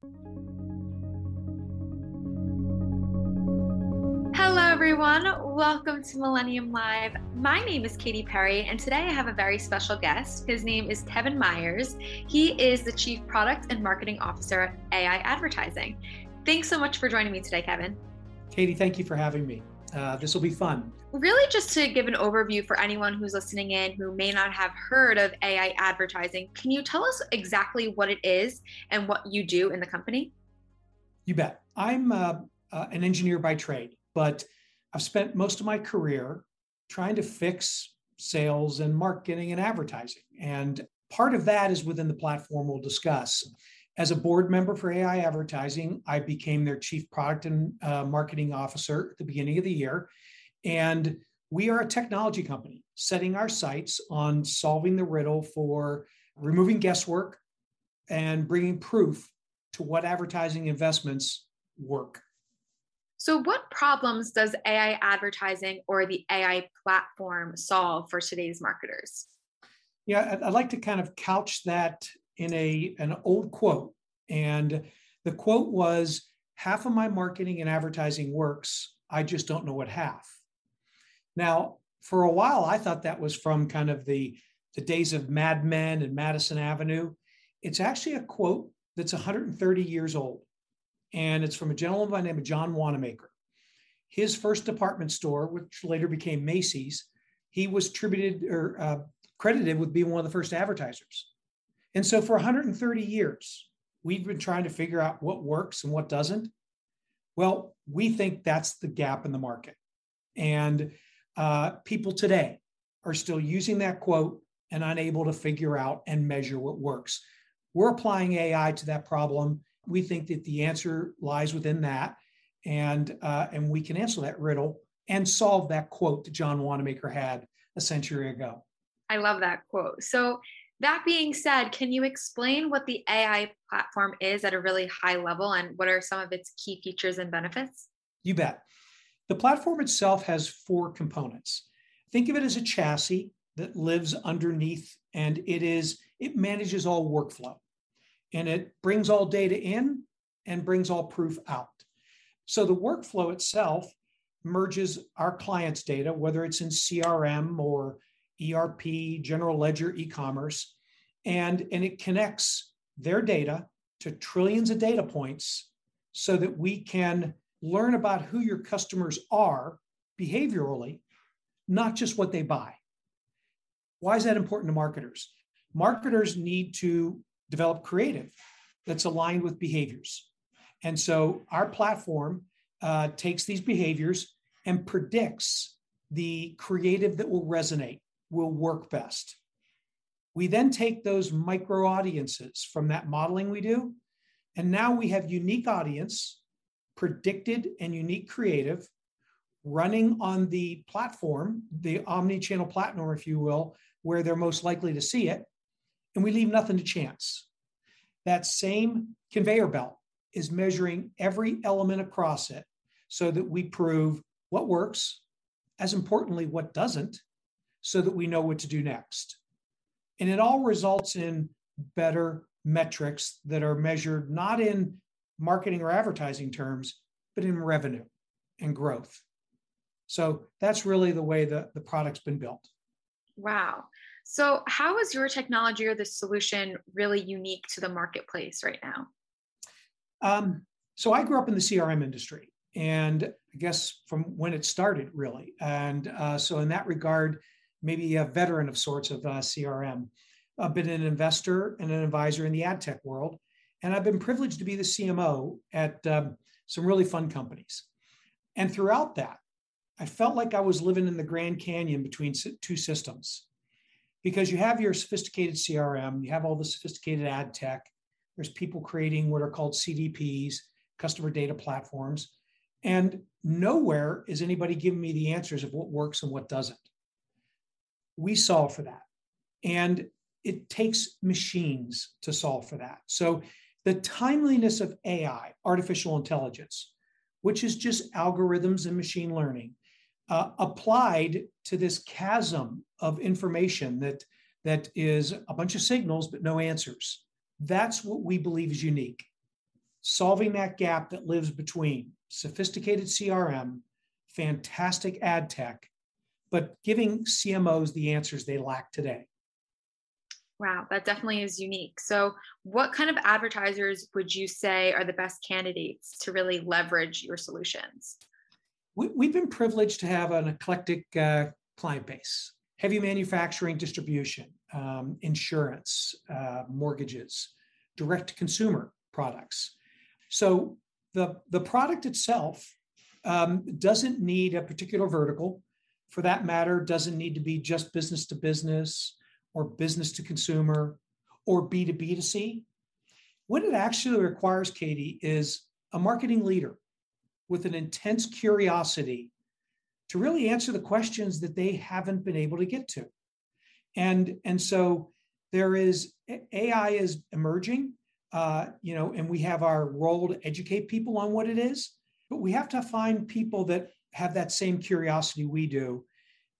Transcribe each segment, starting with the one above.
Hello, everyone. Welcome to Millennium Live. My name is Katie Perry, and today I have a very special guest. His name is Kevin Myers. He is the Chief Product and Marketing Officer at AI Advertising. Thanks so much for joining me today, Kevin. Katie, thank you for having me. Uh, this will be fun. Really, just to give an overview for anyone who's listening in who may not have heard of AI advertising, can you tell us exactly what it is and what you do in the company? You bet. I'm uh, uh, an engineer by trade but I've spent most of my career trying to fix sales and marketing and advertising. And part of that is within the platform we'll discuss. As a board member for AI Advertising, I became their chief product and uh, marketing officer at the beginning of the year. And we are a technology company setting our sights on solving the riddle for removing guesswork and bringing proof to what advertising investments work. So, what problems does AI advertising or the AI platform solve for today's marketers? Yeah, I'd like to kind of couch that in a an old quote, and the quote was, "Half of my marketing and advertising works. I just don't know what half." Now, for a while, I thought that was from kind of the the days of Mad Men and Madison Avenue. It's actually a quote that's 130 years old and it's from a gentleman by the name of John Wanamaker. His first department store, which later became Macy's, he was attributed or uh, credited with being one of the first advertisers. And so for 130 years, we've been trying to figure out what works and what doesn't. Well, we think that's the gap in the market. And uh, people today are still using that quote and unable to figure out and measure what works. We're applying AI to that problem we think that the answer lies within that, and uh, and we can answer that riddle and solve that quote that John Wanamaker had a century ago. I love that quote. So that being said, can you explain what the AI platform is at a really high level and what are some of its key features and benefits? You bet. The platform itself has four components. Think of it as a chassis that lives underneath and it is it manages all workflow and it brings all data in and brings all proof out. So the workflow itself merges our clients' data, whether it's in CRM or ERP, general ledger, e-commerce, and, and it connects their data to trillions of data points so that we can learn about who your customers are behaviorally, not just what they buy. Why is that important to marketers? Marketers need to develop creative that's aligned with behaviors. And so our platform uh, takes these behaviors and predicts the creative that will resonate, will work best. We then take those micro audiences from that modeling we do, and now we have unique audience, predicted and unique creative running on the platform, the omni channel platform, if you will, where they're most likely to see it and we leave nothing to chance. That same conveyor belt is measuring every element across it so that we prove what works, as importantly, what doesn't, so that we know what to do next. And it all results in better metrics that are measured not in marketing or advertising terms, but in revenue and growth. So that's really the way the, the product's been built. Wow. So, how is your technology or the solution really unique to the marketplace right now? Um, so, I grew up in the CRM industry, and I guess from when it started, really. And uh, so, in that regard, maybe a veteran of sorts of uh, CRM. I've been an investor and an advisor in the ad tech world, and I've been privileged to be the CMO at um, some really fun companies. And throughout that, I felt like I was living in the Grand Canyon between two systems because you have your sophisticated CRM, you have all the sophisticated ad tech. There's people creating what are called CDPs, customer data platforms. And nowhere is anybody giving me the answers of what works and what doesn't. We solve for that. And it takes machines to solve for that. So the timeliness of AI, artificial intelligence, which is just algorithms and machine learning, uh, applied to this chasm of information that that is a bunch of signals but no answers. That's what we believe is unique. solving that gap that lives between sophisticated CRM, fantastic ad tech, but giving CMOs the answers they lack today. Wow, that definitely is unique. So, what kind of advertisers would you say are the best candidates to really leverage your solutions? We, have been privileged to have an eclectic uh, client base heavy manufacturing distribution, um, insurance, uh, mortgages, direct consumer products. So, the, the product itself um, doesn't need a particular vertical. For that matter, doesn't need to be just business to business or business to consumer or B2B to C. What it actually requires, Katie, is a marketing leader with an intense curiosity to really answer the questions that they haven't been able to get to. And, and so there is AI is emerging, uh, you know, and we have our role to educate people on what it is, but we have to find people that have that same curiosity we do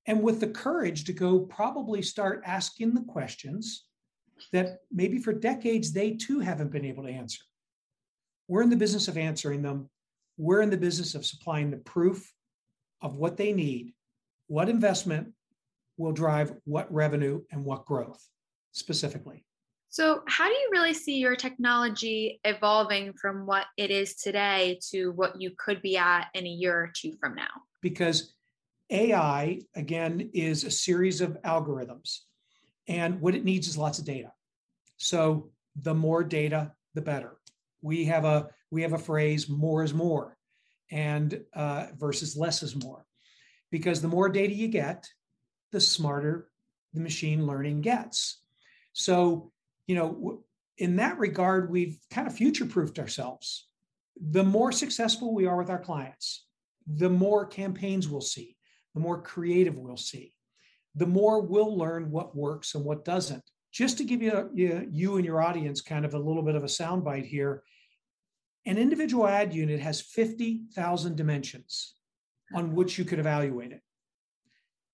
and with the courage to go probably start asking the questions that maybe for decades they too haven't been able to answer. We're in the business of answering them. We're in the business of supplying the proof of what they need, what investment will drive what revenue and what growth specifically. So, how do you really see your technology evolving from what it is today to what you could be at in a year or two from now? Because AI, again, is a series of algorithms. And what it needs is lots of data. So the more data, the better. We have a we have a phrase more is more and uh, versus less is more because the more data you get the smarter the machine learning gets so you know in that regard we've kind of future proofed ourselves the more successful we are with our clients the more campaigns we'll see the more creative we'll see, the more we'll learn what works and what doesn't. Just to give you, you, you and your audience kind of a little bit of a soundbite here, an individual ad unit has 50,000 dimensions on which you could evaluate it.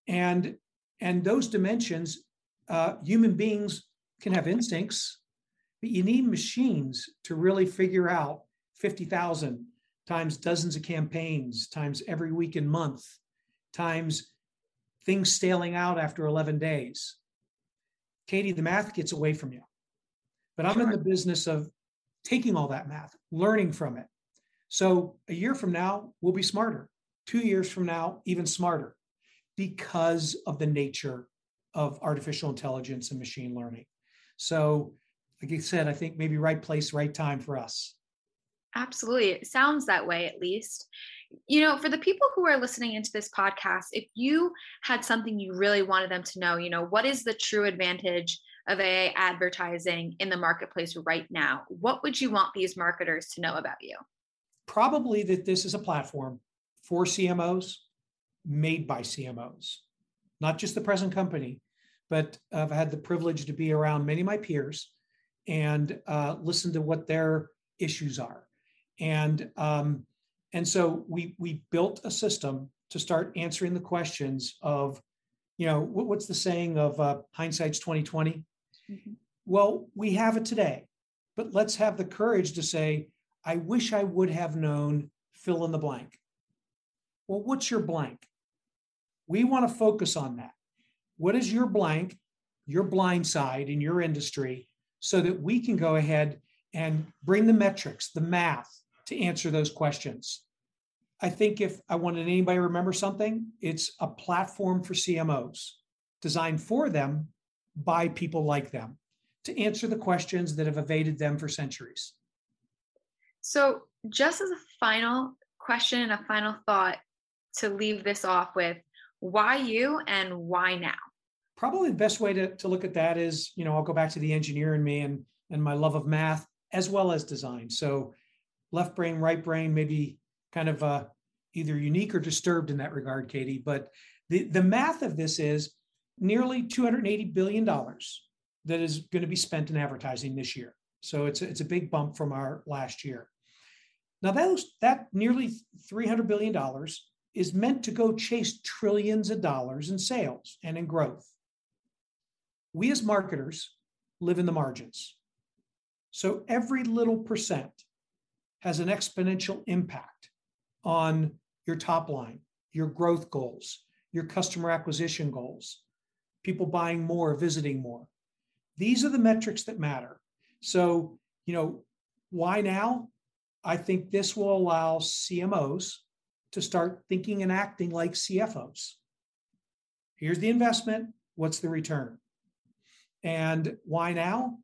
And, and those dimensions, uh, human beings can have instincts, but you need machines to really figure out 50,000 times dozens of campaigns, times every week and month, times things staling out after 11 days. Katie, the math gets away from you. But I'm sure. in the business of taking all that math, learning from it. So a year from now, we'll be smarter. Two years from now, even smarter because of the nature of artificial intelligence and machine learning. So, like I said, I think maybe right place, right time for us. Absolutely. It sounds that way, at least you know, for the people who are listening into this podcast, if you had something you really wanted them to know, you know, what is the true advantage of AI advertising in the marketplace right now? What would you want these marketers to know about you? Probably that this is a platform for CMOs made by CMOs, not just the present company, but I've had the privilege to be around many of my peers and uh, listen to what their issues are. And um, and so we we built a system to start answering the questions of, you know, what, what's the saying of uh, hindsight's 2020? Mm-hmm. Well, we have it today, but let's have the courage to say, I wish I would have known fill in the blank. Well, what's your blank? We want to focus on that. What is your blank, your blind side in your industry, so that we can go ahead and bring the metrics, the math to answer those questions. I think if I wanted anybody to remember something, it's a platform for CMOs designed for them by people like them to answer the questions that have evaded them for centuries. So, just as a final question and a final thought to leave this off with, why you and why now? Probably the best way to, to look at that is, you know, I'll go back to the engineer in me and, and my love of math as well as design. So, left brain, right brain, maybe kind of uh, either unique or disturbed in that regard, Katie. But the, the math of this is nearly $280 billion that is going to be spent in advertising this year. So it's a, it's a big bump from our last year. Now, those, that nearly $300 billion is meant to go chase trillions of dollars in sales and in growth. We as marketers live in the margins. So every little percent has an exponential impact on your top line, your growth goals, your customer acquisition goals, people buying more, visiting more. These are the metrics that matter. So, you know, why now? I think this will allow CMOs to start thinking and acting like CFOs. Here's the investment. What's the return? And why now?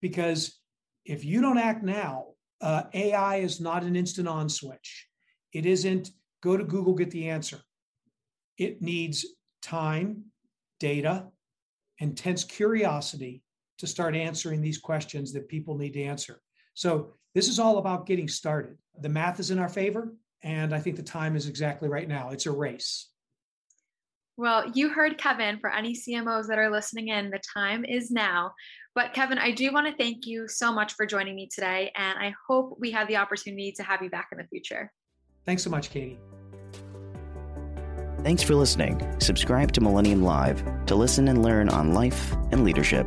Because if you don't act now, uh, AI is not an instant on switch. It isn't go to Google, get the answer. It needs time, data, intense curiosity to start answering these questions that people need to answer. So, this is all about getting started. The math is in our favor, and I think the time is exactly right now. It's a race. Well, you heard Kevin. For any CMOs that are listening in, the time is now. But Kevin, I do want to thank you so much for joining me today, and I hope we have the opportunity to have you back in the future. Thanks so much, Katie. Thanks for listening. Subscribe to Millennium Live to listen and learn on life and leadership.